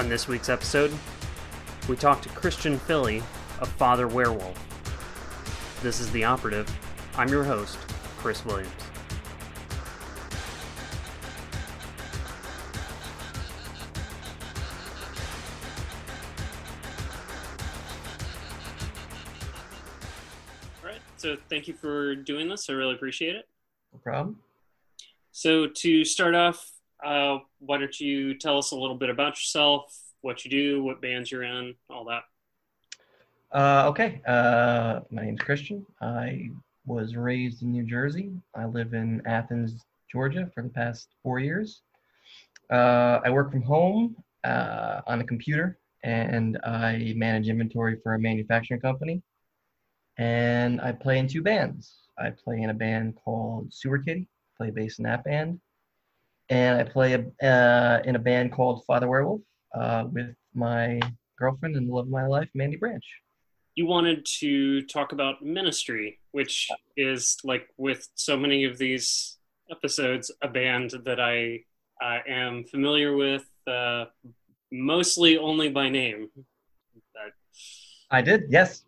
On this week's episode, we talk to Christian Phily of Father Werewolf. This is The Operative. I'm your host, Chris Williams. All right, so thank you for doing this. I really appreciate it. No problem. So, to start off, uh, why don't you tell us a little bit about yourself, what you do, what bands you're in, all that? Uh, okay. Uh, my name's Christian. I was raised in New Jersey. I live in Athens, Georgia for the past four years. Uh, I work from home uh, on a computer and I manage inventory for a manufacturing company. And I play in two bands. I play in a band called Sewer Kitty, play bass in that band. And I play a, uh, in a band called Father Werewolf uh, with my girlfriend and the love of my life, Mandy Branch. You wanted to talk about ministry, which is like with so many of these episodes, a band that I uh, am familiar with, uh, mostly only by name. But I did, yes.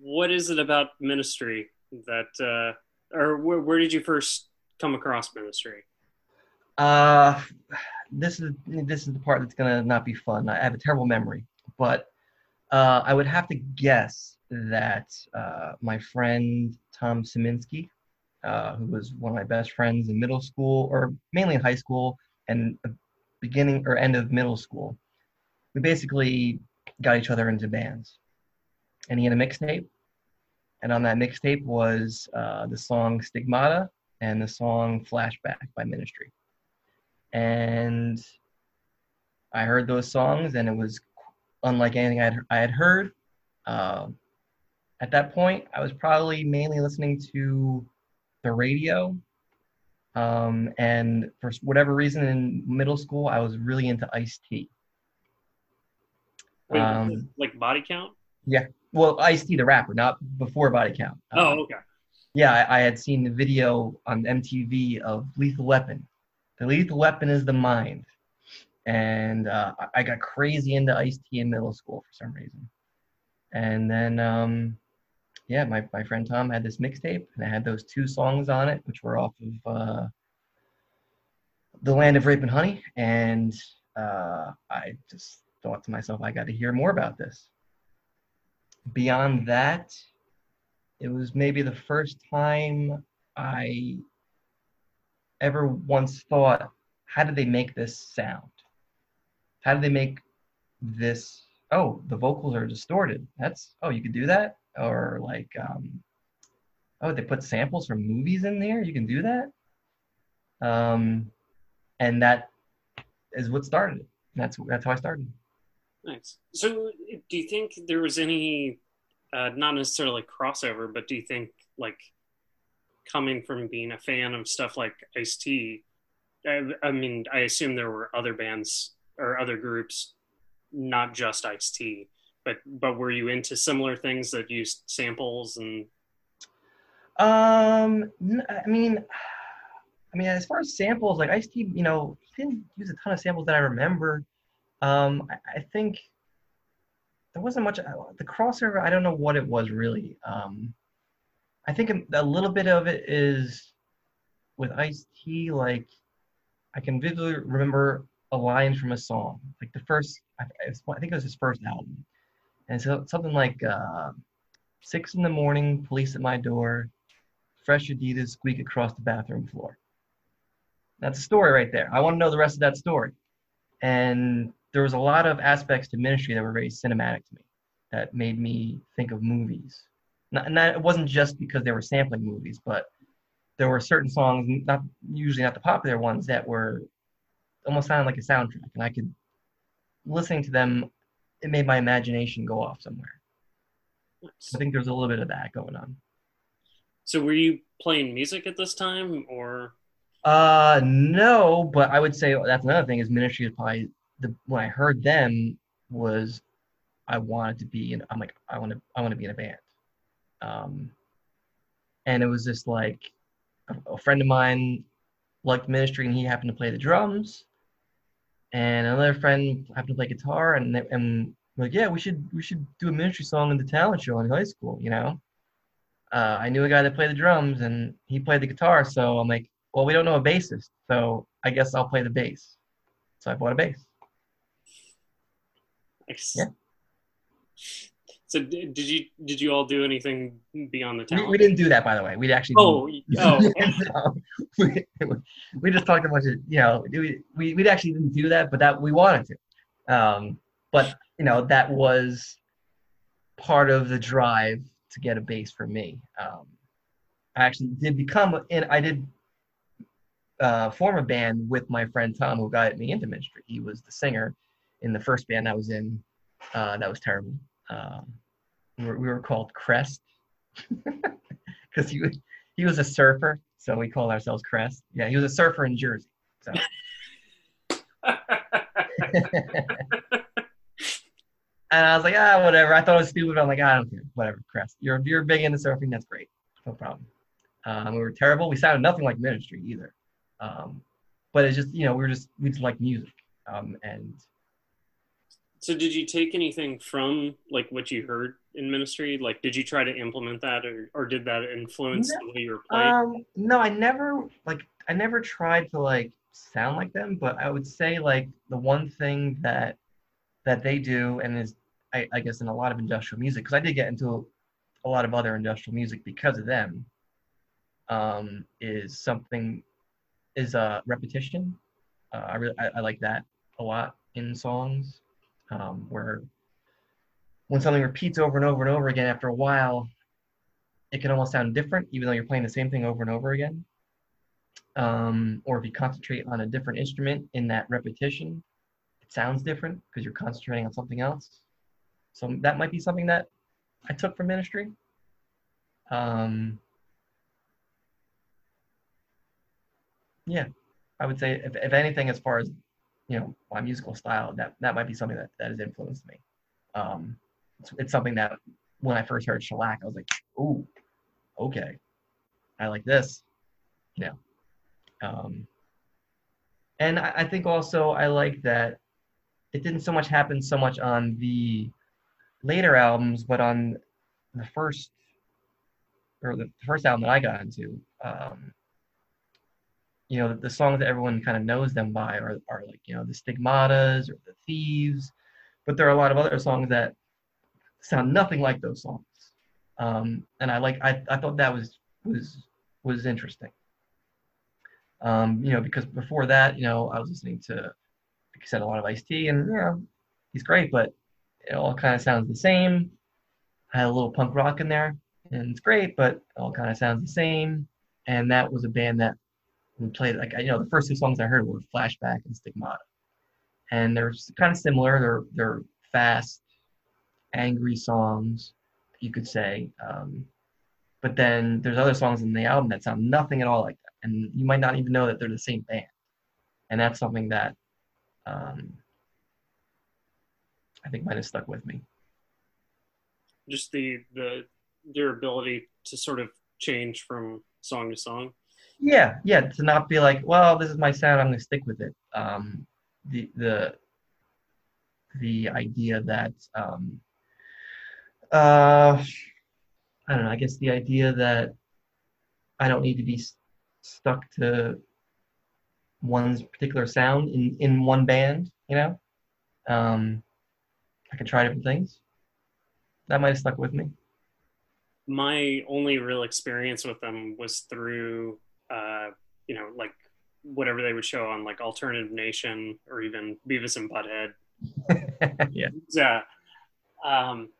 what is it about ministry that, uh, or where, where did you first come across ministry? Uh, this is this is the part that's gonna not be fun. I have a terrible memory, but uh, I would have to guess that uh, my friend Tom Saminsky, uh, who was one of my best friends in middle school, or mainly in high school and beginning or end of middle school, we basically got each other into bands, and he had a mixtape, and on that mixtape was uh, the song Stigmata and the song Flashback by Ministry and I heard those songs, and it was unlike anything I'd, I had heard. Uh, at that point, I was probably mainly listening to the radio. Um, and for whatever reason, in middle school, I was really into Ice T. Wait, Um, like body count? Yeah. Well, Ice T, the rapper, not before Body Count. Uh, Oh, okay. yeah, I, I had seen the video on MTV of Lethal Weapon. The Lethal Weapon is the mind, and uh, I- got crazy into Ice T in middle school for some reason. And then, um, yeah, my my friend Tom had this mixtape, and I had those two songs on it, which were off of uh, the Land of Rape and Honey, and uh, I just thought to myself, I got to hear more about this. Beyond that, it was maybe the first time I ever once thought, how did they make this sound? How did they make this? Oh, the vocals are distorted. That's oh, you could do that, or like, um, oh, they put samples from movies in there. You can do that, um, and that is what started it. That's that's how I started. Nice. So, do you think there was any, uh, not necessarily crossover, but do you think like coming from being a fan of stuff like Ice T? I, I mean, I assume there were other bands or other groups, not just Ice T, but but were you into similar things that used samples and Um, I mean, I mean, as far as samples, like Ice T, you know, he didn't use a ton of samples that I remember. Um, I, I think there wasn't much. The crossover, I don't know what it was really. Um, I think a, little bit of it is with Ice T. Like, I can vividly remember a line from a song, like the first. I, I think it was his first album, and so something like uh, six in the morning, police at my door fresh Adidas squeak across the bathroom floor. That's a story right there. I want to know the rest of that story. And there was a lot of aspects to ministry that were very cinematic to me that made me think of movies. Not, and it wasn't just because they were sampling movies, but there were certain songs, not usually not the popular ones, that were almost sounded like a soundtrack. And I could, listening to them, it made my imagination go off somewhere. I think there's a little bit of that going on. so were you playing music at this time or Uh, no, but I would say that's another thing is ministry is probably the when I heard them was I wanted to be in I'm like I want to I want to be in a band. Um, and it was just like a, a friend of mine liked ministry and he happened to play the drums. and another friend happened to play guitar, and they, and like, yeah, we should we should do a ministry song in the talent show in high school, you know. Uh, I knew a guy that played the drums, and he played the guitar, so I'm like, well, we don't know a bassist, so I guess I'll play the bass. So I bought a bass. Nice. Yeah. So did you did you all do anything beyond the We, talent? we didn't do that, by the way. We actually. Oh, oh, No, we, we just talked a bunch of, you know, we, we, we actually didn't do that, but that we wanted to. Um, but, you know, that was part of the drive to get a bass for me. Um, I actually did become, and I did uh, form a band with my friend Tom, who got me into ministry. He was the singer in the first band I was in. Uh, that was terrible. Um, we, were, we were called Crest because he, was- he was a surfer, so we called ourselves Crest. Yeah, he was a surfer in Jersey. So. And I was like, ah, whatever. I thought it was stupid. But I'm like, I don't care. Whatever, Crest. You're you're big into surfing. That's great. No problem. Um, we were terrible. We sounded nothing like Ministry either. Um, but it's just you know we were just we just like music. Um, and so did you take anything from like what you heard in ministry? Like, did you try to implement that, or or did that influence No. the way you were playing? um, no, I never like I never tried to like sound like them. But I would say like the one thing that that they do and is I, I guess in a lot of industrial music because I did get into a lot of other industrial music because of them um, is something is uh, repetition. Uh, I really I, I like that a lot in songs um, where when something repeats over and over and over again after a while it can almost sound different even though you're playing the same thing over and over again. Um, or if you concentrate on a different instrument in that repetition it sounds different because you're concentrating on something else. So that might be something that i took from ministry. Um, yeah i would say if, if anything as far as you know my musical style that that might be something that, that has influenced me. Um, it's, it's something that when i first heard shellac i was like ooh okay. I like this. You know um, and I, I think also i like that it didn't so much happen so much on the later albums but on the first or the first album that i got into um, you know the songs that everyone kind of knows them by are, are like you know the stigmatas or the thieves but there are a lot of other songs that sound nothing like those songs. Um, and i like I, I thought that was was was interesting. Um, you know because before that you know i was listening to like you said a lot of ice t and you know he's great but it all kind of sounds the same. I had a little punk rock in there and it's great but it all kind of sounds the same. And that was a band that we played like you know the first two songs I heard were Flashback and Stigmata, and they're kind of similar. They're they're fast, angry songs, you could say. Um, but then there's other songs in the album that sound nothing at all like that, and you might not even know that they're the same band. And that's something that um, I think might have stuck with me. Just the the their ability to sort of change from song to song. Yeah, yeah, to not be like, well, this is my sound, I'm gonna stick with it. Um, the the the idea that um, uh, I don't know. I guess the idea that I don't need to be s- stuck to one's particular sound in in one band. You know, um, I can try different things. That might have stuck with me. My only real experience with them was through, you know, like whatever they would show on like Alternative Nation or even Beavis and Butthead. yeah. Yeah. Um,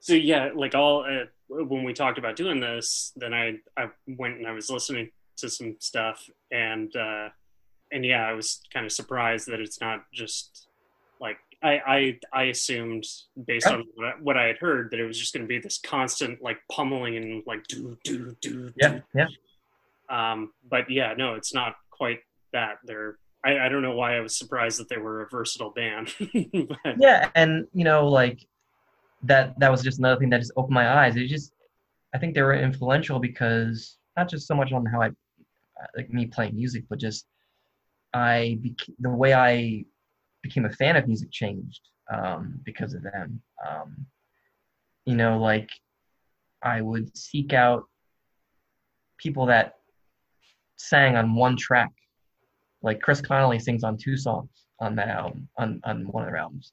so yeah, like all uh, when we talked about doing this, then I I went and I was listening to some stuff and uh, and yeah, I was kind of surprised that it's not just like I I, I assumed based on what I, what I had heard that it was just going to be this constant like pummeling and like do do do Yeah. Yeah. Um, but yeah, no, it's not quite that. They're I, I don't know why I was surprised that they were a versatile band. but, yeah and you know like that that was just another thing that just opened my eyes it just i think they were influential because not just so much on how i like me playing music but just i bec- the way i became a fan of music changed um, because of them. Um, you know, like I would seek out people that sang on one track. Like Chris Connelly sings on two songs on that album, on, on one of their albums.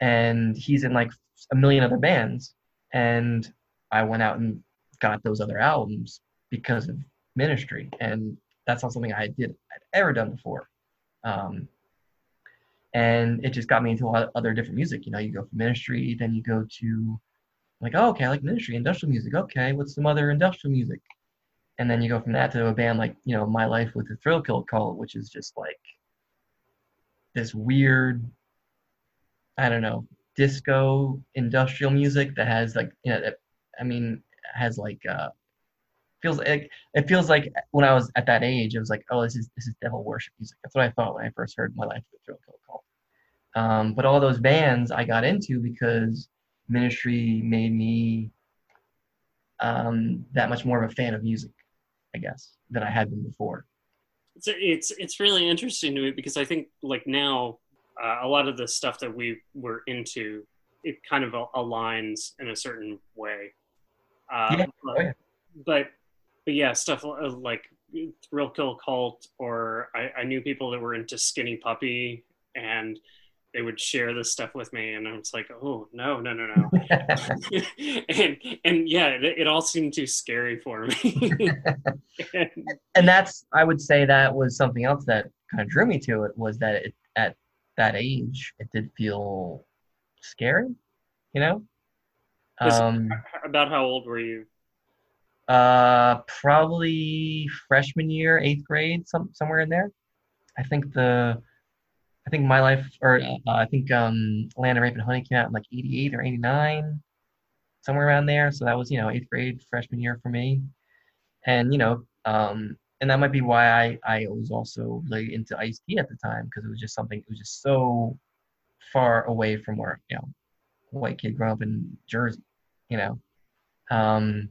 And he's in like a million other bands. And I went out and got those other albums because of ministry. And that's not something I did I'd ever done before. Um, and it just got me into a lot of other different music. You know, you go from ministry, then you go to like, oh, okay, I like ministry, industrial music. Okay, what's some other industrial music? And then you go from that to a band like, you know, My Life with the Thrill Kill Cult, which is just like this weird, I don't know, disco industrial music that has like, you know, I mean, has like, uh, feels like it feels like when I was at that age, it was like, oh, this is this is devil worship music. That's what I thought when I first heard My Life with the Thrill Kill Cult. Um, but all those bands I got into because ministry made me um, that much more of a fan of music, I guess, than I had been before. It's it's it's really interesting to me because I think like now uh, a lot of the stuff that we were into it kind of aligns in a certain way. Um, yeah. But, oh, yeah. but, but yeah, stuff like Thrill Kill Cult, or I, I knew people that were into Skinny Puppy and they would share this stuff with me and i was like oh no no no no. And and yeah it, it, all seemed too scary for me. And, and, that's i would say that was something else that kind of drew me to it was that it, at that age it did feel scary you know? Um, about how old were you? uh probably freshman year eighth grade some somewhere in there. I think the I think my life, or uh, I think um, Land of Rape and Honey came out in like '88 or '89, somewhere around there. So that was you know eighth grade freshman year for me, and you know, um, and that might be why I I was also really into Ice T at the time because it was just something. It was just so far away from where you know, white kid growing up in Jersey, you know. Um,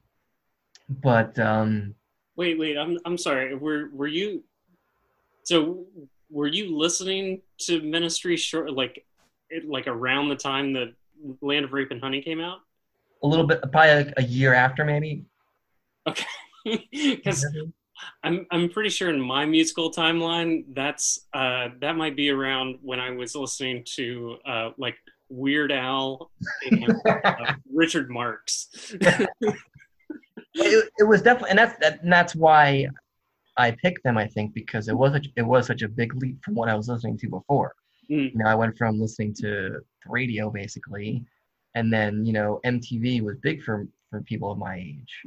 but um, wait, wait, I'm I'm sorry. Were were you? So were you listening to Ministry short like it, like around the time that Land of Rape and Honey came out? A little bit, probably a, a year after, maybe. Okay, because I'm I'm pretty sure in my musical timeline that's uh, that might be around when I was listening to uh, like Weird Al and uh, Richard Marx. it, it was definitely, and that's that, and that's why I picked them, I think, because it was such, it was such a big leap from what I was listening to before. Mm. You know, I went from listening to radio basically, and then you know MTV was big for for people of my age,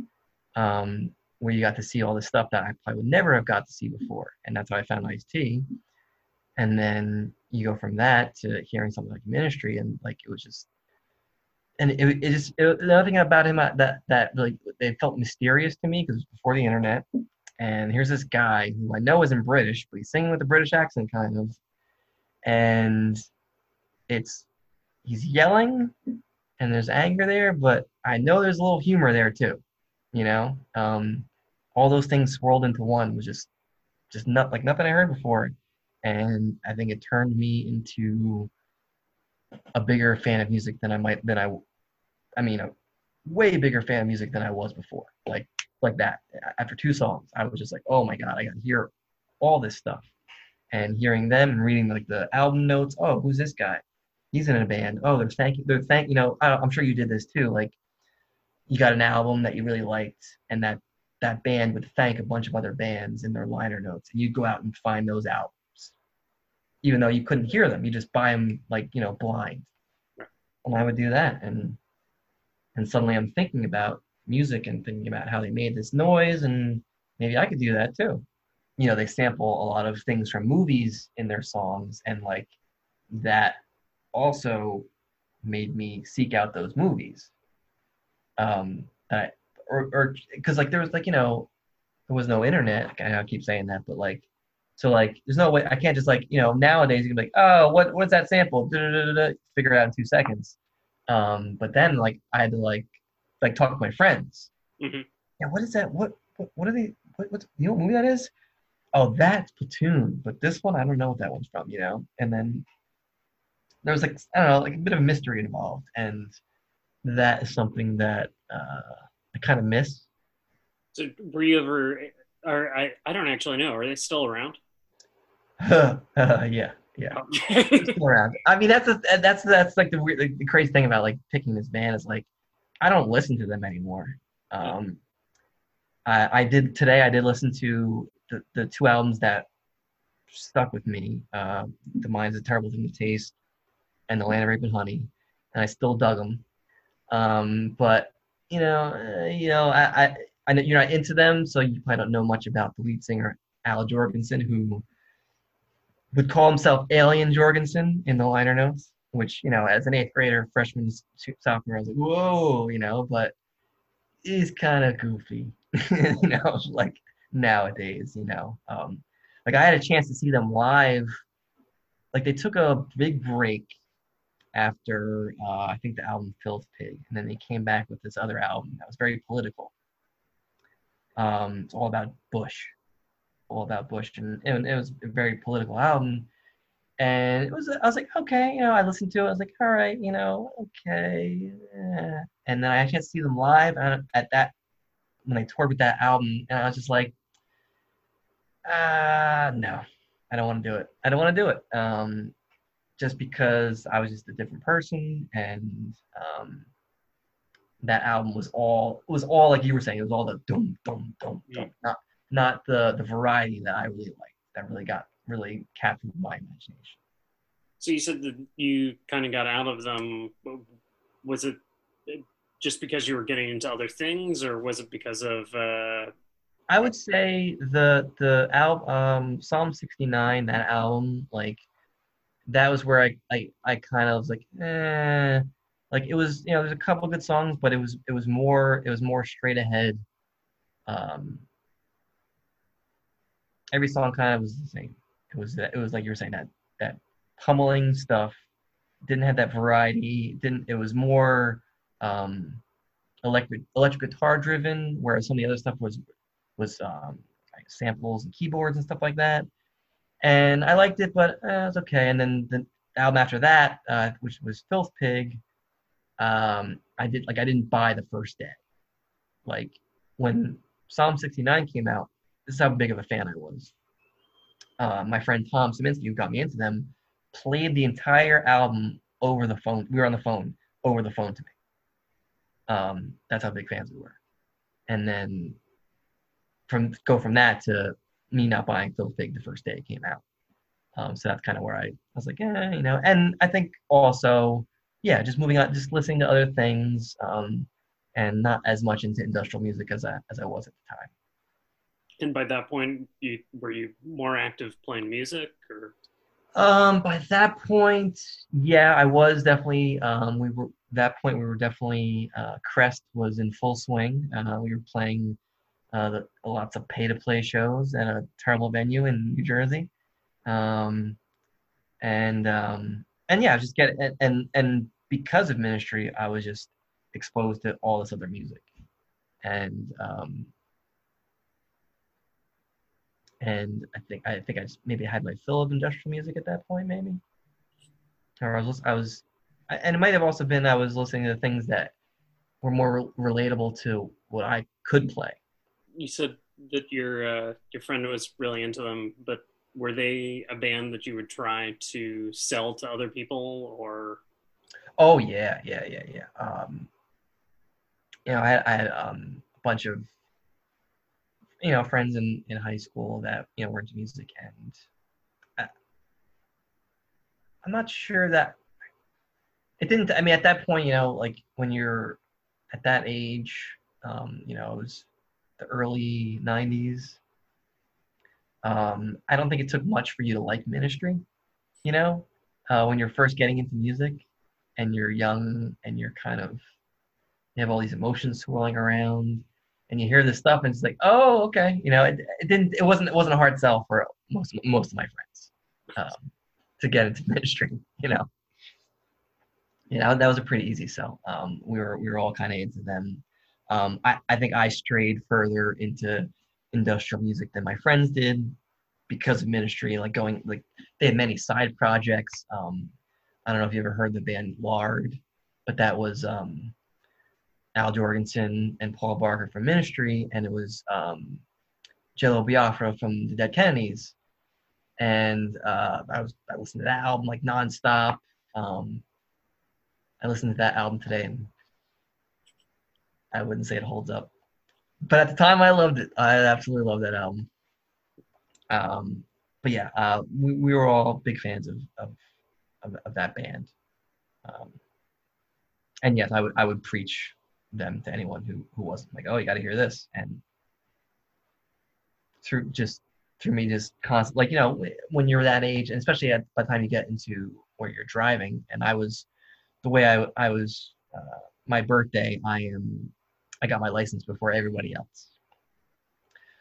um, where you got to see all the stuff that I probably would never have got to see before, and that's how I found Ice T. And then you go from that to hearing something like Ministry, and like it was just, and it, it just it, another thing about him uh, that that really they felt mysterious to me because before the internet, and here's this guy who I know isn't British, but he's singing with a British accent, kind of. And it's he's yelling, and there's anger there, but I know there's a little humor there too. You know, um, all those things swirled into one was just just not like nothing I heard before, and I think it turned me into a bigger fan of music than I might than I, I mean, way bigger fan of music than I was before. Like like that. After two songs, I was just like, oh my god, I got to hear all this stuff. And hearing them and reading like the album notes. Oh, who's this guy? He's in a band. Oh, they're thanking. They're thank. You know, I, I'm sure you did this too. Like, you got an album that you really liked, and that that band would thank a bunch of other bands in their liner notes, and you'd go out and find those albums, even though you couldn't hear them. You just buy them like you know blind. And I would do that, and and suddenly I'm thinking about music and thinking about how they made this noise and maybe I could do that too. You know, they sample a lot of things from movies in their songs and like that also made me seek out those movies. Um that or or because like there was like, you know, there was no internet. I keep saying that, but like so like there's no way I can't just like, you know, nowadays you can be like, oh, what what's that sample? Da-da-da-da-da. Figure it out in two seconds. Um, but then like I had to like like talk with my friends. Mm-hmm. Yeah, what is that? What what, what are they? What, what's you know what movie that is? Oh, that's Platoon. But this one, I don't know what that one's from. You know, and then there was like I don't know, like a bit of mystery involved, and that is something that uh, I kind of miss. So were you ever? Or I I don't actually know. Are they still around? yeah, yeah, Okay. around. I mean, that's a, that's that's like the weird, like, the crazy thing about like picking this band is like I don't listen to them anymore. Um, I, I did today. I did listen to the, the two albums that stuck with me. Uh, the Mind's a Terrible Thing to Taste, and The Land of Rape and Honey, and I still dug them. Um, but you know, uh, you know, I, I, I know you're not into them, so you probably don't know much about the lead singer Al Jourgensen, who would call himself Alien Jourgensen in the liner notes. Which you know, as an eighth grader, freshman, sophomore, I was like, whoa, you know, but he's kind of goofy, you know, like nowadays, you know. Um, like I had a chance to see them live. Like they took a big break after uh, I think the album Filth Pig, and then they came back with this other album that was very political. Um, it's all about Bush, all about Bush, and, and it was a very political album. And it was, I was like, okay, you know, I listened to it. I was like, all right, you know, okay. eh. And then I had to see them live and at that when they toured with that album, and I was just like, uh, no, I don't want to do it. I don't want to do it. Um, just because I was just a different person, and um, that album was all was all like you were saying. It was all the dum dum dum dum, not not the the variety that I really liked. That really got really captured my imagination. So you said that you kind of got out of them. Was it just because you were getting into other things, or was it because of? Uh, I would say the the album um, Psalm 69, that album, like that was where I I, I kind of was like, eh, like it was you know there's a couple good songs, but it was it was more it was more straight ahead. Um, every song kind of was the same. It was that it was like you were saying that that pummeling stuff didn't have that variety. Didn't it was more um, electric electric guitar driven, whereas some of the other stuff was was um, like samples and keyboards and stuff like that. And I liked it, but uh, it was okay. And then the album after that, uh, which was Filth Pig, um, I did like I didn't buy the first day. Like when Psalm 69 came out, this is how big of a fan I was. Uh, my friend Tom Saminsky, who got me into them, played the entire album over the phone. We were on the phone over the phone to me. Um, that's how big fans we were. And then from go from that to me not buying Filth Pig the first day it came out. Um, so that's kind of where I, I was like, yeah, you know. And I think also, yeah, just moving on, just listening to other things, um, and not as much into industrial music as I as I was at the time. And by that point, you were you more active playing music, or Um, by that point, yeah, I was definitely. Um, we were that point. We were definitely. Uh, Crest was in full swing. Uh, we were playing uh, the, lots of pay-to-play shows at a terrible venue in New Jersey, um, and um, and yeah, just get and, and and because of ministry, I was just exposed to all this other music, and um, and I think I think I just maybe had my fill of industrial music at that point, maybe. Or I was I was, and it might have also been I was listening to things that were more re- relatable to what I could play. you said that your uh, your friend was really into them, but were they a band that you would try to sell to other people, or Oh yeah, yeah, yeah, yeah. Um, you know, I had, I had um, a bunch of you know friends in in high school that you know were into music, and I, I'm not sure that it didn't. I mean, at that point, you know, like when you're at that age, um, you know, it was the early '90s. Um, I don't think it took much for you to like ministry, you know, uh, when you're first getting into music and you're young and you're kind of you have all these emotions swirling around and you hear this stuff and it's like oh okay. You know it, it didn't it wasn't it wasn't a hard sell for most most of my friends um, to get into ministry you know? You know that was a pretty easy sell. Um, we were we were all kind of into them. Um, I, I think i strayed further into industrial music than my friends did because of ministry like going like they had many side projects. Um, I don't know if you ever heard the band Lard, but that was um, Al Jourgensen and Paul Barker from Ministry, and it was um, Jello Biafra from the Dead Kennedys. And uh, I was I listened to that album like nonstop. Um, I listened to that album today, and I wouldn't say it holds up, but at the time I loved it. I absolutely loved that album. Um, but yeah, uh, we, we were all big fans of of, of, of that band. Um, and yes, I would I would preach them to anyone who who wasn't like, oh, you got to hear this, and through just through me just constant like you know when you're that age, and especially at by the time you get into where you're driving, and I was the way I I was uh, my birthday, I am I got my license before everybody else.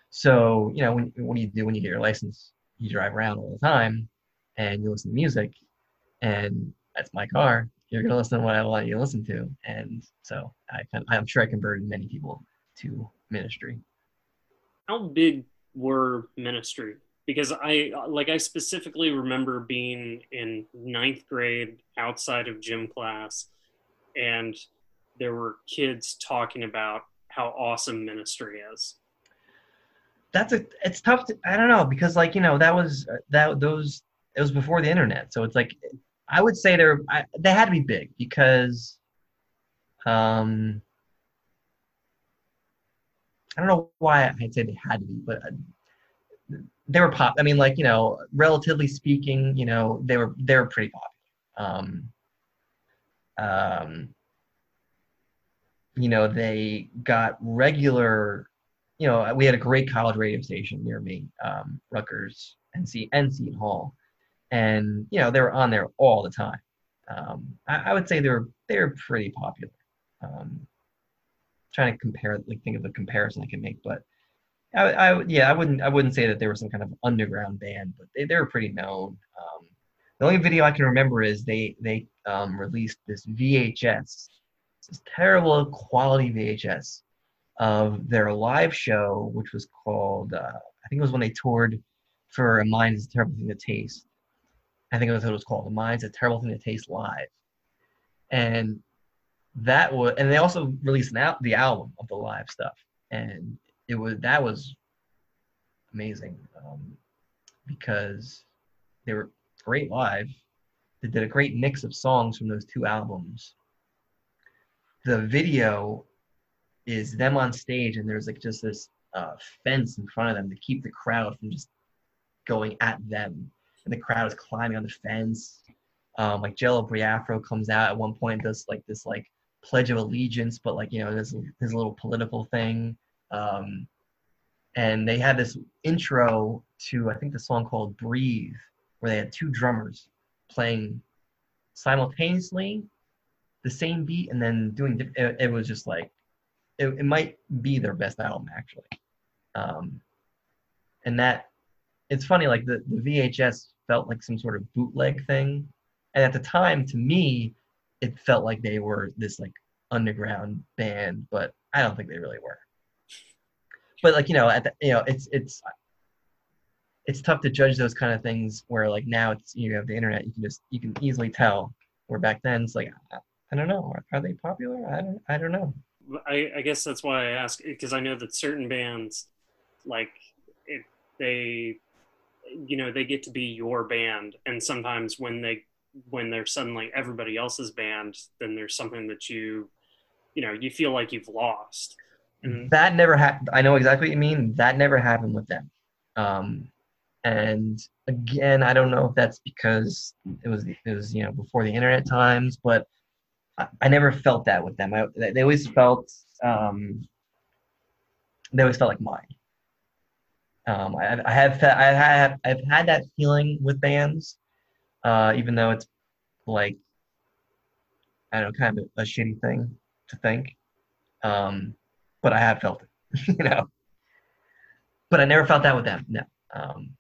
So you know when what do you do when you get your license? You drive around all the time, and you listen to music, and that's my car you're going to listen to what I want you to listen to. And so I can, I'm sure I converted many people to ministry. How big were ministry? Because I, like, I specifically remember being in ninth grade outside of gym class, and there were kids talking about how awesome ministry is. That's a, it's tough to, I don't know, because, like, you know, that was, that, those, it was before the internet. So it's like, I would say they're I, they had to be big because um I don't know why I'd say they had to be, but uh, they were pop. I mean, like you know, relatively speaking, you know, they were they were pretty popular. Um, um, you know, they got regular. You know, we had a great college radio station near me, um, Rutgers, NC, Seton Hall, and you know they were on there all the time. Um, I, I, would say they're they're pretty popular. Um, trying to compare, like think of a comparison I can make, but I, I yeah I wouldn't I wouldn't say that they were some kind of underground band, but they they were pretty known. Um, the only video I can remember is they they um, released this VHS, this terrible quality VHS of their live show, which was called uh, I think it was when they toured for a mind is a terrible thing to taste I think that's what it was called. The Mind's a terrible thing to taste live. And that was, and they also released an al- the album of the live stuff, and it was that was amazing um, because they were great live. They did a great mix of songs from those two albums. The video is them on stage, and there's like just this uh, fence in front of them to keep the crowd from just going at them and the crowd is climbing on the fence. Um, like Jello Biafra comes out at one point does like this like pledge of allegiance, but like you know this his little political thing. Um, and they had this intro to I think the song called "Breathe," where they had two drummers playing simultaneously the same beat and then doing. It, it was just like it, it might be their best album actually. Um, and that it's funny like the, the vhs felt like some sort of bootleg thing. And at the time to me it felt like they were this like underground band but i don't think they really were. But like you know at the, you know it's it's it's tough to judge those kind of things where like now it's you have the internet you can just you can easily tell where back then it's like i, don't know. Are, are, they popular? I don't i don't know. I, I guess that's why i ask because i know that certain bands like it, they you know they get to be your band. And sometimes when they when they're suddenly everybody else's band then there's something that you you know you feel like you've lost. And that never happened i know exactly what you mean. That never happened with them. Um and again i don't know if that's because it was it was you know before the internet times but i, I never felt that with them. I, they always felt um they always felt like mine um, I, I, have I have I've had that feeling with bands, uh, even though it's like I don't know, kind of a, a shitty thing to think. Um, but I have felt it, you know. But I never felt that with them. No. Um,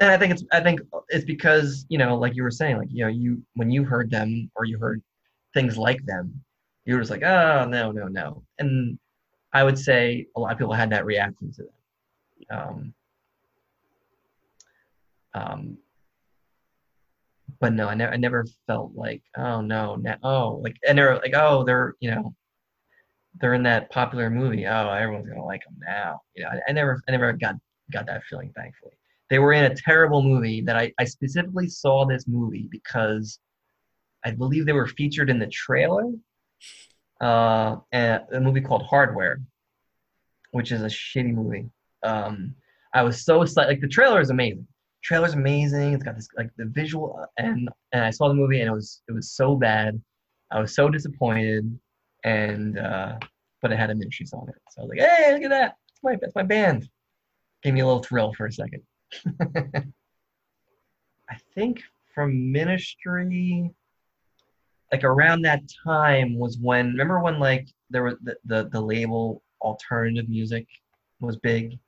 and I think it's I think it's because you know, like you were saying, like you know, you when you heard them or you heard things like them, you were just like, oh no, no, no. And I would say a lot of people had that reaction to them um, um, but no, I never I never felt like oh no, na- oh like and they're like oh they're you know they're in that popular movie. Oh, everyone's gonna like them now. You know, I, I never I never got got that feeling. Thankfully, they were in a terrible movie that I I specifically saw this movie because I believe they were featured in the trailer. Uh, a movie called Hardware, which is a shitty movie. Um, I was so excited. Like the trailer is amazing. Trailer's amazing. It's got this like the visual, and and I saw the movie and it was it was so bad. I was so disappointed, and uh, but it had a Ministry song in it, so I was like, hey, look at that! That's my that's my band. Gave me a little thrill for a second. I think from Ministry, like around that time was when remember when like there was the the, the label alternative music was big.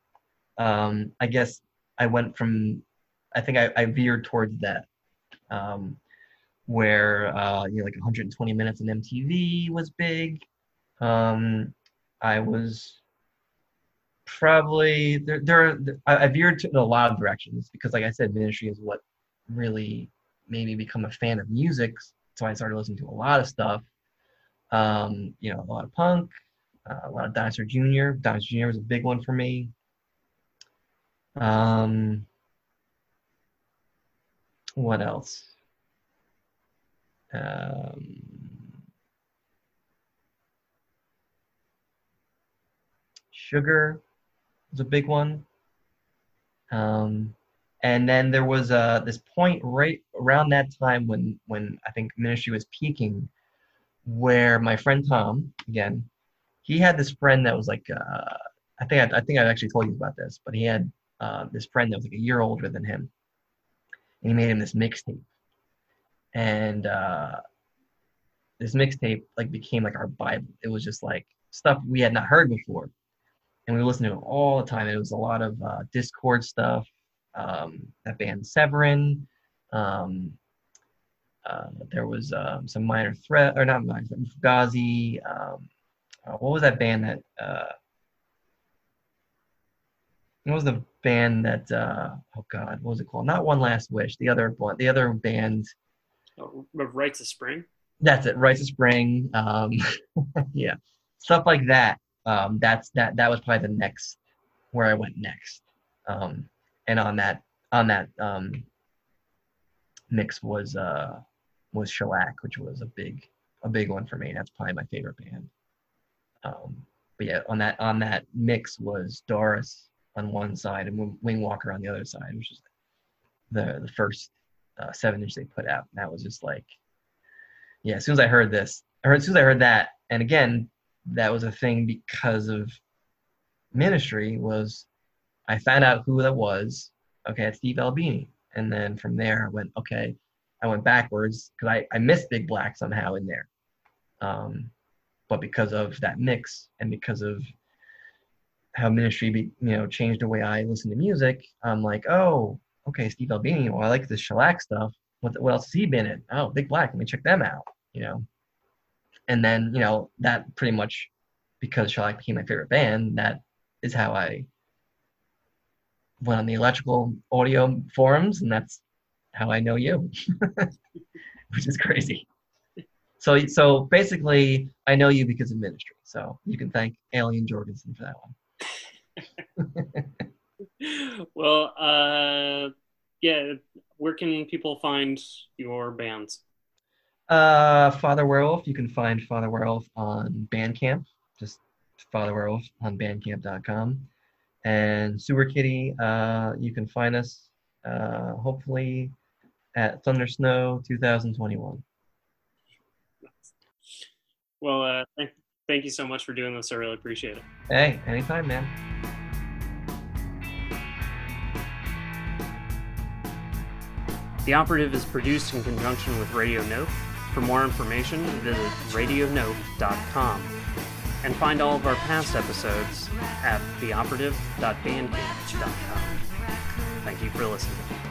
Um, I guess I went from I think I, I veered towards that. Um, where uh, you know like 120 minutes in MTV was big. Um, I was probably there. There, I, I veered to, in a lot of directions because, like I said, Ministry is what really made me become a fan of music. So I started listening to a lot of stuff. Um, you know, a lot of punk, uh, a lot of Dinosaur Jr. Dinosaur Jr. was a big one for me. Um, what else? Um, sugar was a big one. Um, and then there was uh, this point right around that time when when I think ministry was peaking, where my friend Tom, again, he had this friend that was like uh, I think I, I think I actually told you about this, but he had uh, this friend that was like a year older than him, and he made him this mixtape, and uh, this mixtape like became like our bible. It was just like stuff we had not heard before, and we listened to it all the time. It was a lot of uh, Dischord stuff, um, that band Severin. Um, uh, there was um, some minor threat, or not minor Fugazi. Um, uh, what was that band that? What was the band that? Uh, oh God, what was it called? Not One Last Wish. The other one, the other band. Oh, Rites of Spring. That's it, Rites of Spring. Um, yeah, stuff like that. Um, that's that. That was probably the next where I went next. Um, and on that on that um, mix was uh, was Shellac, which was a big a big one for me. That's probably my favorite band. Um, but yeah, on that on that mix was Doris on one side and Wing Walker on the other side, which is the the first uh, seven inch they put out. And that was just like, yeah. As soon as I heard this, I heard as soon as I heard that, and again, that was a thing because of Ministry was I found out who that was. Okay, it's Steve Albini. And then from there, I went, okay, I went backwards because I, I missed Big Black somehow in there. Um, but because of that mix and because of how ministry, be, you know, changed the way I listen to music, I'm like, oh, okay, Steve Albini. Well, I like this shellac stuff. What, what else has he been in? Oh, Big Black. Let me check them out. You know, and then you know that pretty much because shellac became my favorite band. That is how I went on the electrical audio forums, and that's how I know you, which is crazy. So, so basically, I know you because of ministry. So you can thank Alien Jourgensen for that one. well, uh, yeah. Where can people find your bands? Uh, Father Werewolf. You can find Father Werewolf on Bandcamp. Just Father Werewolf on Bandcamp.com. And Sewer Kitty, uh, you can find us uh, hopefully at Thunder Snow 2021. Well, uh, thank, thank you so much for doing this. I really appreciate it. Hey, anytime, man. The Operative is produced in conjunction with Radio Note. For more information, visit radionote.com and find all of our past episodes at theoperative.bandcamp.com. Thank you for listening.